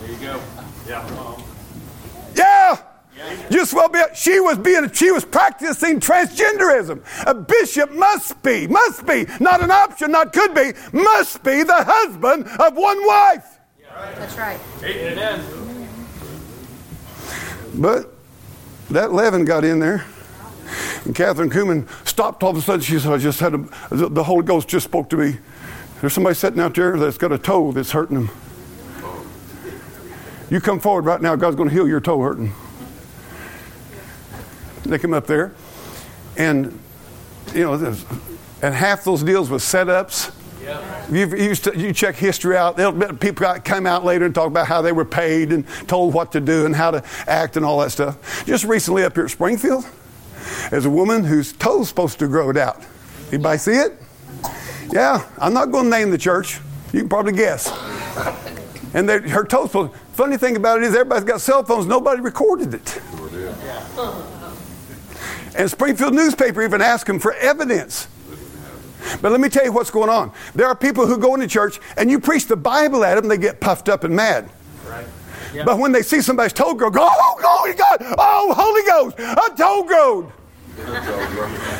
There you go. Yeah. Yeah. Just well be. She was being. She was practicing transgenderism. A bishop must be, must be, not an option, not could be, must be the husband of one wife. That's right. Amen. But that leaven got in there. And Kathryn Kuhlman stopped all of a sudden. She said, I just had a, the Holy Ghost just spoke to me. There's somebody sitting out there that's got a toe that's hurting them. You come forward right now, God's going to heal your toe hurting. They come up there, and you know, and half those deals with setups. You, you, used to- you check history out. They'll, people got, come out later and talk about how they were paid and told what to do and how to act and all that stuff. Just recently up here at Springfield, there's a woman whose toe's supposed to grow it out. Anybody see it? Yeah, I'm not going to name the church. You can probably guess. And her toe's supposed. Funny thing about it is, everybody's got cell phones. Nobody recorded it. And Springfield newspaper even asked him for evidence. But let me tell you what's going on. There are people who go into church and you preach the Bible at them, they get puffed up and mad. Right. But when they see somebody's toe grow, go, oh, oh glory God, oh, Holy Ghost, a toe growed.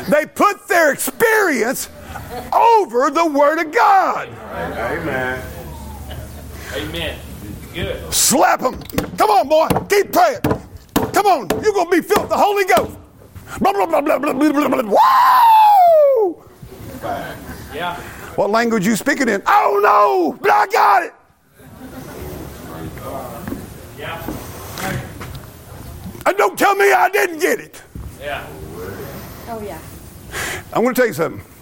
they put their experience over the Word of God. Amen. Amen. Good. Slap them. Come on, boy, keep praying. Come on, you're going to be filled with the Holy Ghost. Blah, blah, blah, blah, blah, blah, blah, blah. Woo! Yeah. What language you speaking in? Oh no, but I got it. Yeah. And don't tell me I didn't get it. Yeah. Oh, yeah. I'm going to tell you something.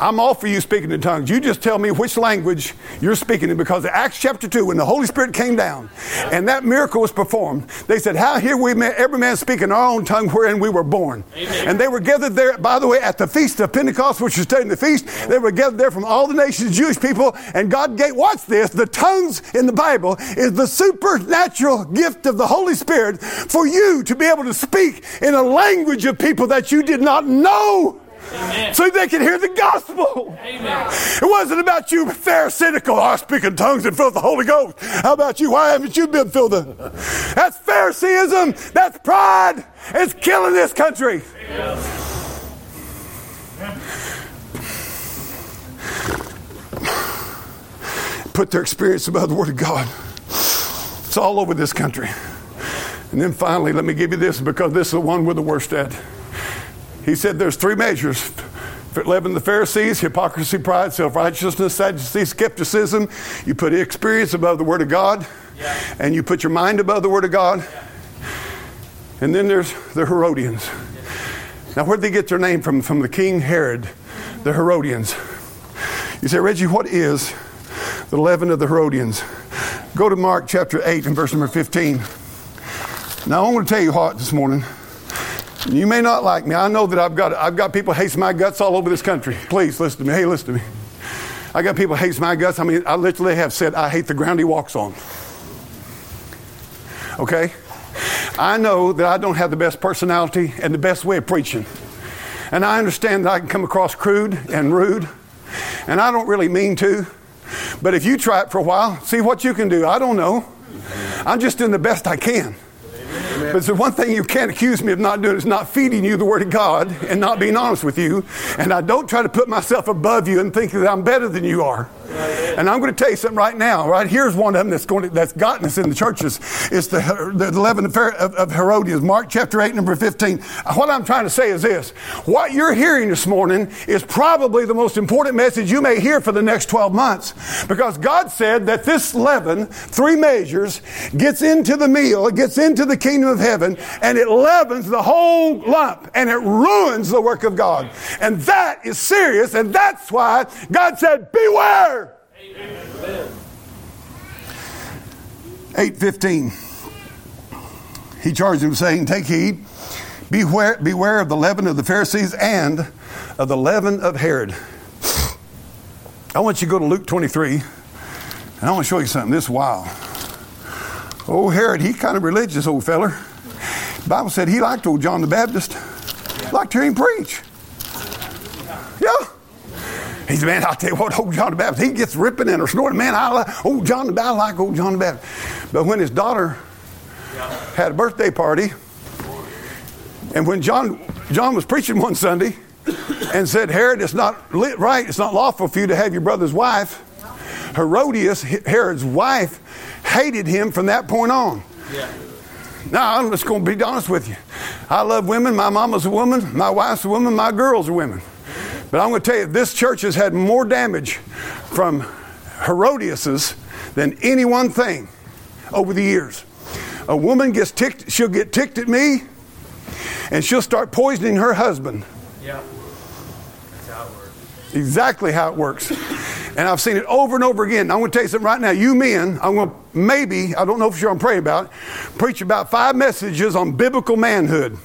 I'm all for you speaking in tongues. You just tell me which language you're speaking in because Acts chapter 2, when the Holy Spirit came down and that miracle was performed, they said, How hear we may every man speak in our own tongue wherein we were born. Amen. And they were gathered there, by the way, at the feast of Pentecost, which is taking the feast. They were gathered there from all the nations, Jewish people, and God gave, watch this, the tongues in the Bible is the supernatural gift of the Holy Spirit for you to be able to speak in a language of people that you did not know Amen. so they can hear the gospel. Amen. It wasn't about you pharisaical, I speak in tongues and with the Holy Ghost. How about you? Why haven't you been filled? with- That's Phariseeism. That's pride. It's killing this country. Put their experience above the Word of God. It's all over this country. And then finally, let me give you this because this is the one we're the worst at. He said there's three measures leaven the Pharisees, hypocrisy, pride, self righteousness, Sadducee, skepticism. You put experience above the Word of God, and you put your mind above the Word of God. And then there's the Herodians. Now, where'd they get their name from? From the King Herod, the Herodians. You say, Reggie, what is the leaven of the Herodians? Go to Mark chapter 8 and verse number 15. Now, I want to tell you what this morning. You may not like me. I know that I've got I've got people hates my guts all over this country. Please listen to me. Hey, listen to me. I got people hates my guts. I mean, I literally have said I hate the ground he walks on. Okay? I know that I don't have the best personality and the best way of preaching. And I understand that I can come across crude and rude. And I don't really mean to. But if you try it for a while, see what you can do. I don't know. I'm just doing the best I can. But the one thing you can't accuse me of not doing is not feeding you the Word of God and not being honest with you. And I don't try to put myself above you and think that I'm better than you are. And I'm going to tell you something right now. Right here's one of them that's going to, that's gotten us in the churches. It's the the leaven of, of Herodians, Mark chapter eight, number fifteen. What I'm trying to say is this: what you're hearing this morning is probably the most important message you may hear for the next 12 months, because God said that this leaven, three measures, gets into the meal, it gets into the kingdom of heaven, and it leavens the whole lump, and it ruins the work of God. And that is serious, and that's why God said, "Beware." 815. He charged him, saying, Take heed, beware, beware of the leaven of the Pharisees and of the leaven of Herod. I want you to go to Luke 23, and I want to show you something. This is wild. Oh, Herod, he kind of religious, old feller. The Bible said he liked old John the Baptist. Liked to hear him preach. Yeah. He said, man, I'll tell you what, old John the Baptist, he gets ripping and snorting. Man, I like old John the Baptist, I like old John the Baptist. But when his daughter had a birthday party, and when John John was preaching one Sunday and said, Herod, it's not right, it's not lawful for you to have your brother's wife. Herodias, Herod's wife, hated him from that point on. Yeah. Now, I'm just going to be honest with you. I love women. My mama's a woman. My wife's a woman. My girls are women. But I'm going to tell you, this church has had more damage from Herodias's than any one thing over the years. A woman gets ticked, she'll get ticked at me, and she'll start poisoning her husband. Yeah. That's how it works. Exactly how it works. And I've seen it over and over again. I'm going to tell you something right now. You men, I'm going to maybe, I don't know for sure I'm praying about it, preach about five messages on biblical manhood.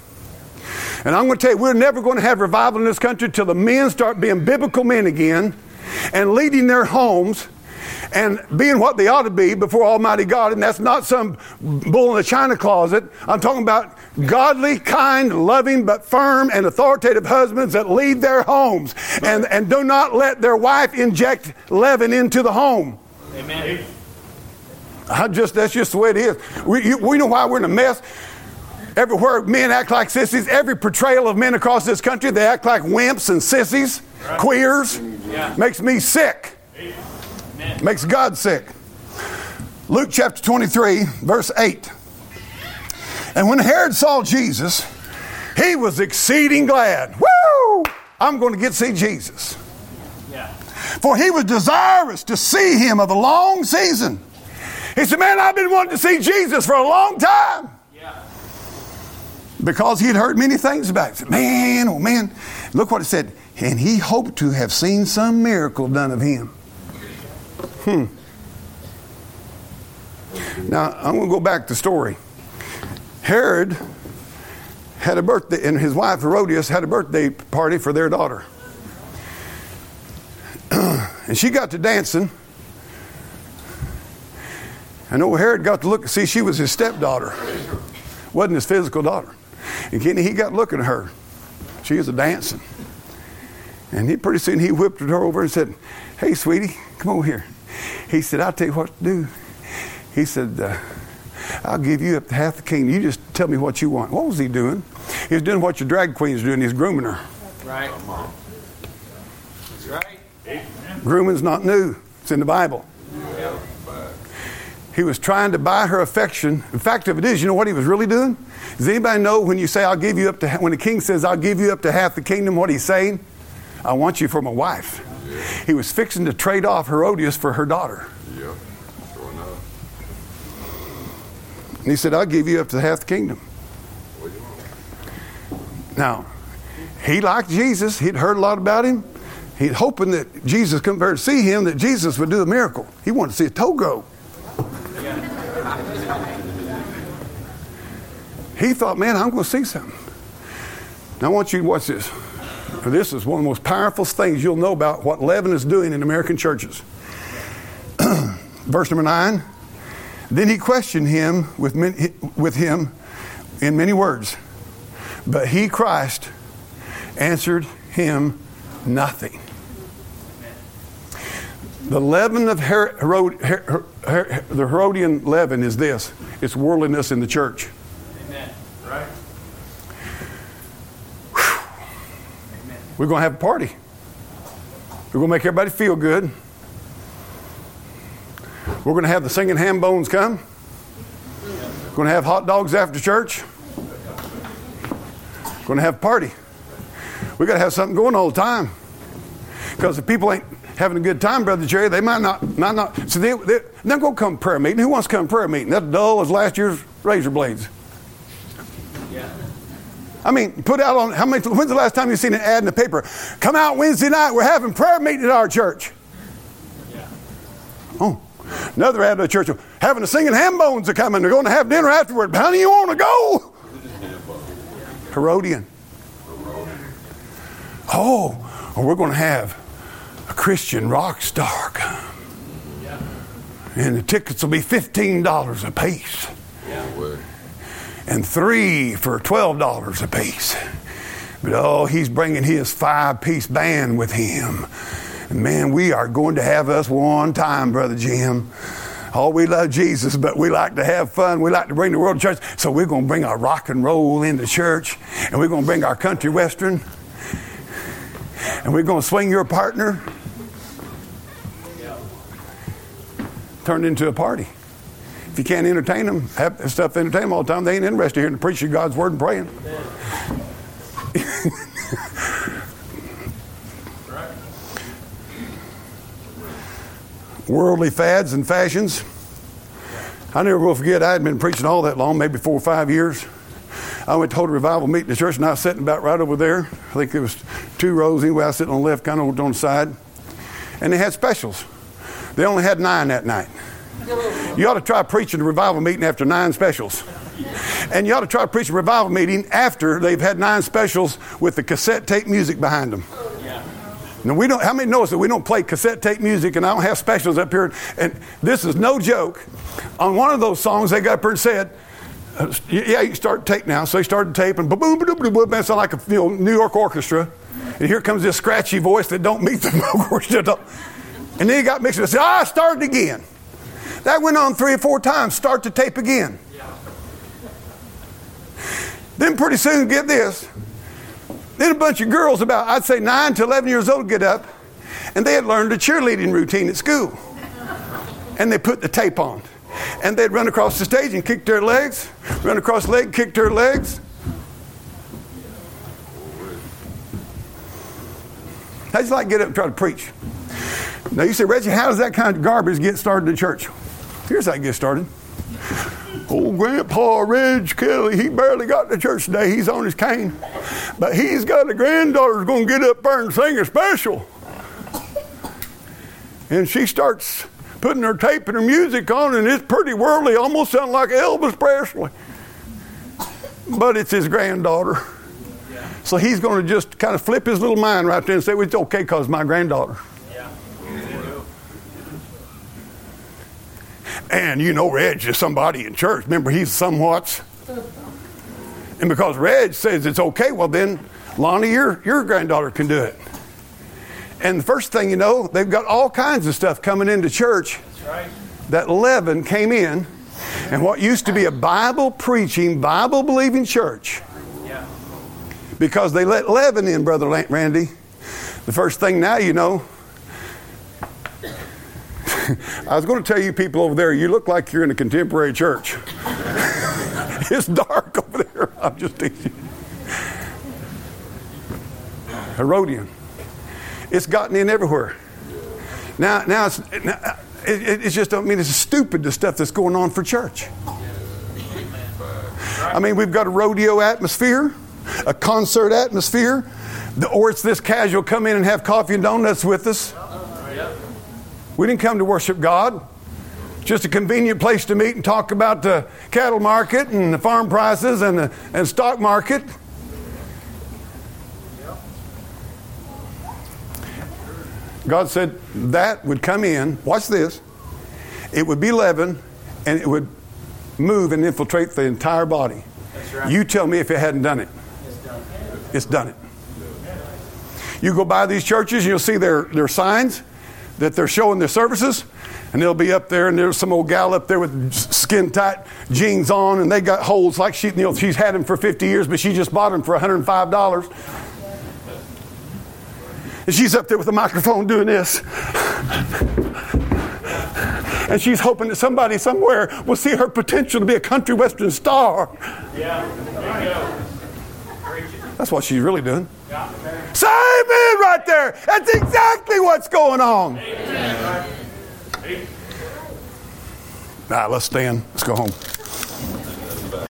And I'm going to tell you, we're never going to have revival in this country until the men start being biblical men again and leading their homes and being what they ought to be before Almighty God. And that's not some bull in the china closet. I'm talking about godly, kind, loving, but firm and authoritative husbands that lead their homes and, and do not let their wife inject leaven into the home. Amen. I just that's just the way it is. We, you, we know why we're in a mess. Everywhere men act like sissies. Every portrayal of men across this country, they act like wimps and sissies, right. queers. Yeah. Makes me sick. Amen. Makes God sick. Luke chapter 23, verse 8. And when Herod saw Jesus, he was exceeding glad. Woo! I'm going to get to see Jesus. Yeah. For he was desirous to see him of a long season. He said, Man, I've been wanting to see Jesus for a long time. Because he had heard many things about it. Man, oh man. Look what it said. And he hoped to have seen some miracle done of him. Hmm. Now, I'm going to go back to the story. Herod had a birthday, and his wife Herodias had a birthday party for their daughter. [CLEARS THROAT] and she got to dancing. And old Herod got to look, and see, she was his stepdaughter, wasn't his physical daughter. And Kenny, he got looking at her. She was a dancing. And he pretty soon he whipped her over and said, Hey, sweetie, come over here. He said, I'll tell you what to do. He said, uh, I'll give you up to half the kingdom. You just tell me what you want. What was he doing? He was doing what your drag queen's doing. He's grooming her. Right. That's right. Grooming's not new. It's in the Bible. He was trying to buy her affection. In fact, if it is, you know what he was really doing? Does anybody know when you say, I'll give you up to, when the king says, I'll give you up to half the kingdom, what he's saying? I want you for my wife. He was fixing to trade off Herodias for her daughter. Yeah, sure enough. And he said, I'll give you up to half the kingdom. Now, he liked Jesus. He'd heard a lot about him. He'd hoping that Jesus come there to see him, that Jesus would do a miracle. He wanted to see a toe grow. He thought, man, I'm going to see something. Now, I want you to watch this. This is one of the most powerful things you'll know about what leaven is doing in American churches. [CLEARS THROAT] Verse number nine. Then he questioned him with, many, with him in many words, but he, Christ, answered him nothing. The leaven of Herod, Herod, Herod, the Herodian leaven is this: it's worldliness in the church. Amen. Right. We're going to have a party. We're going to make everybody feel good. We're going to have the singing ham bones come. We're going to have hot dogs after church. We're going to have a party. We got to have something going all the time. Because if people ain't having a good time, Brother Jerry, they might not, might not. So they, they, they're going to come prayer meeting. Who wants to come prayer meeting? That's dull as last year's razor blades. I mean, put out on how many? When's the last time you've seen an ad in the paper? Come out Wednesday night. We're having prayer meeting at our church. Yeah. Oh, another ad of the church, having a singing ham bones are coming. They're going to have dinner afterward. Honey, you want to go? Herodian. Oh, we're going to have a Christian rock star come. And the tickets will be $15 a piece. And three for $12 a piece. But oh, he's bringing his five piece band with him. And man, we are going to have us one time, Brother Jim. Oh, we love Jesus, but we like to have fun. We like to bring the world to church. So we're going to bring our rock and roll into church, and we're going to bring our country western, and we're going to swing your partner. Turned into a party. You can't entertain them, have stuff to entertain them all the time, they ain't interested here in preaching God's word and praying. [LAUGHS] Worldly fads and fashions. I never will forget, I had been preaching all that long, maybe four or five years. I went to hold a revival meeting in the church, and I was sitting about right over there. I think there was two rows anyway. I was sitting on the left, kind of on the side. And they had specials. They only had nine that night. You ought to try preaching a revival meeting after nine specials. And you ought to try preaching a revival meeting after they've had nine specials with the cassette tape music behind them. Now we don't. How many knows that we don't play cassette tape music, and I don't have specials up here. And this is no joke. On one of those songs, they got up here and said, uh, "Yeah, you can start tape now." So they started taping. Boom, boom, boom, boom, boom. That sounded like a you know, New York orchestra. And here comes this scratchy voice that don't meet the [LAUGHS] orchestra. And then he got mixed and said, "Ah, start it again." That went on three or four times. Start the tape again. Then pretty soon, get this. Then a bunch of girls, about I'd say nine to eleven years old, get up, and they had learned a cheerleading routine at school, and they put the tape on, and they'd run across the stage and kick their legs, run across the leg, kick their legs. You like get up and try to preach? Now you say, Reggie, how does that kind of garbage get started in church? Here's how it get started. Old Grandpa Reg Kelly, he barely got to church today. He's on his cane. But he's got a granddaughter going to get up there and sing a special. And she starts putting her tape and her music on, and it's pretty worldly, almost sounds like Elvis Presley. But it's his granddaughter. So he's going to just kind of flip his little mind right there and say, well, it's okay because my granddaughter. And you know, Reg is somebody in church. Remember, he's somewhat. And because Reg says it's okay, well, then, Lonnie, your, your granddaughter can do it. And the first thing you know, they've got all kinds of stuff coming into church. Right. That leaven came in, and what used to be a Bible preaching, Bible believing church, Yeah. because they let leaven in, Brother Randy. The first thing now you know, I was going to tell you people over there, you look like you're in a contemporary church. [LAUGHS] it's dark over there. I'm just teasing. Herodian. It's gotten in everywhere. Now, now it's, now, it, it's just, I mean, it's stupid the stuff that's going on for church. I mean, we've got a rodeo atmosphere, a concert atmosphere, or it's this casual come in and have coffee and donuts with us. We didn't come to worship God. Just a convenient place to meet and talk about the cattle market and the farm prices and the and stock market. God said that would come in. Watch this. It would be leaven, and it would move and infiltrate the entire body. right. You tell me if it hadn't done it. It's done it. You go by these churches, and you'll see their, their signs that they're showing their services, and they'll be up there, and there's some old gal up there with skin tight jeans on, and they got holes like she, you know, she's had them for 50 years, but she just bought them for $105. And she's up there with a the microphone doing this. [LAUGHS] And she's hoping that somebody somewhere will see her potential to be a country western star. Yeah. There you go. That's what she's really doing. Yeah. Simon, right there. That's exactly what's going on. Amen. All right, let's stand. Let's go home.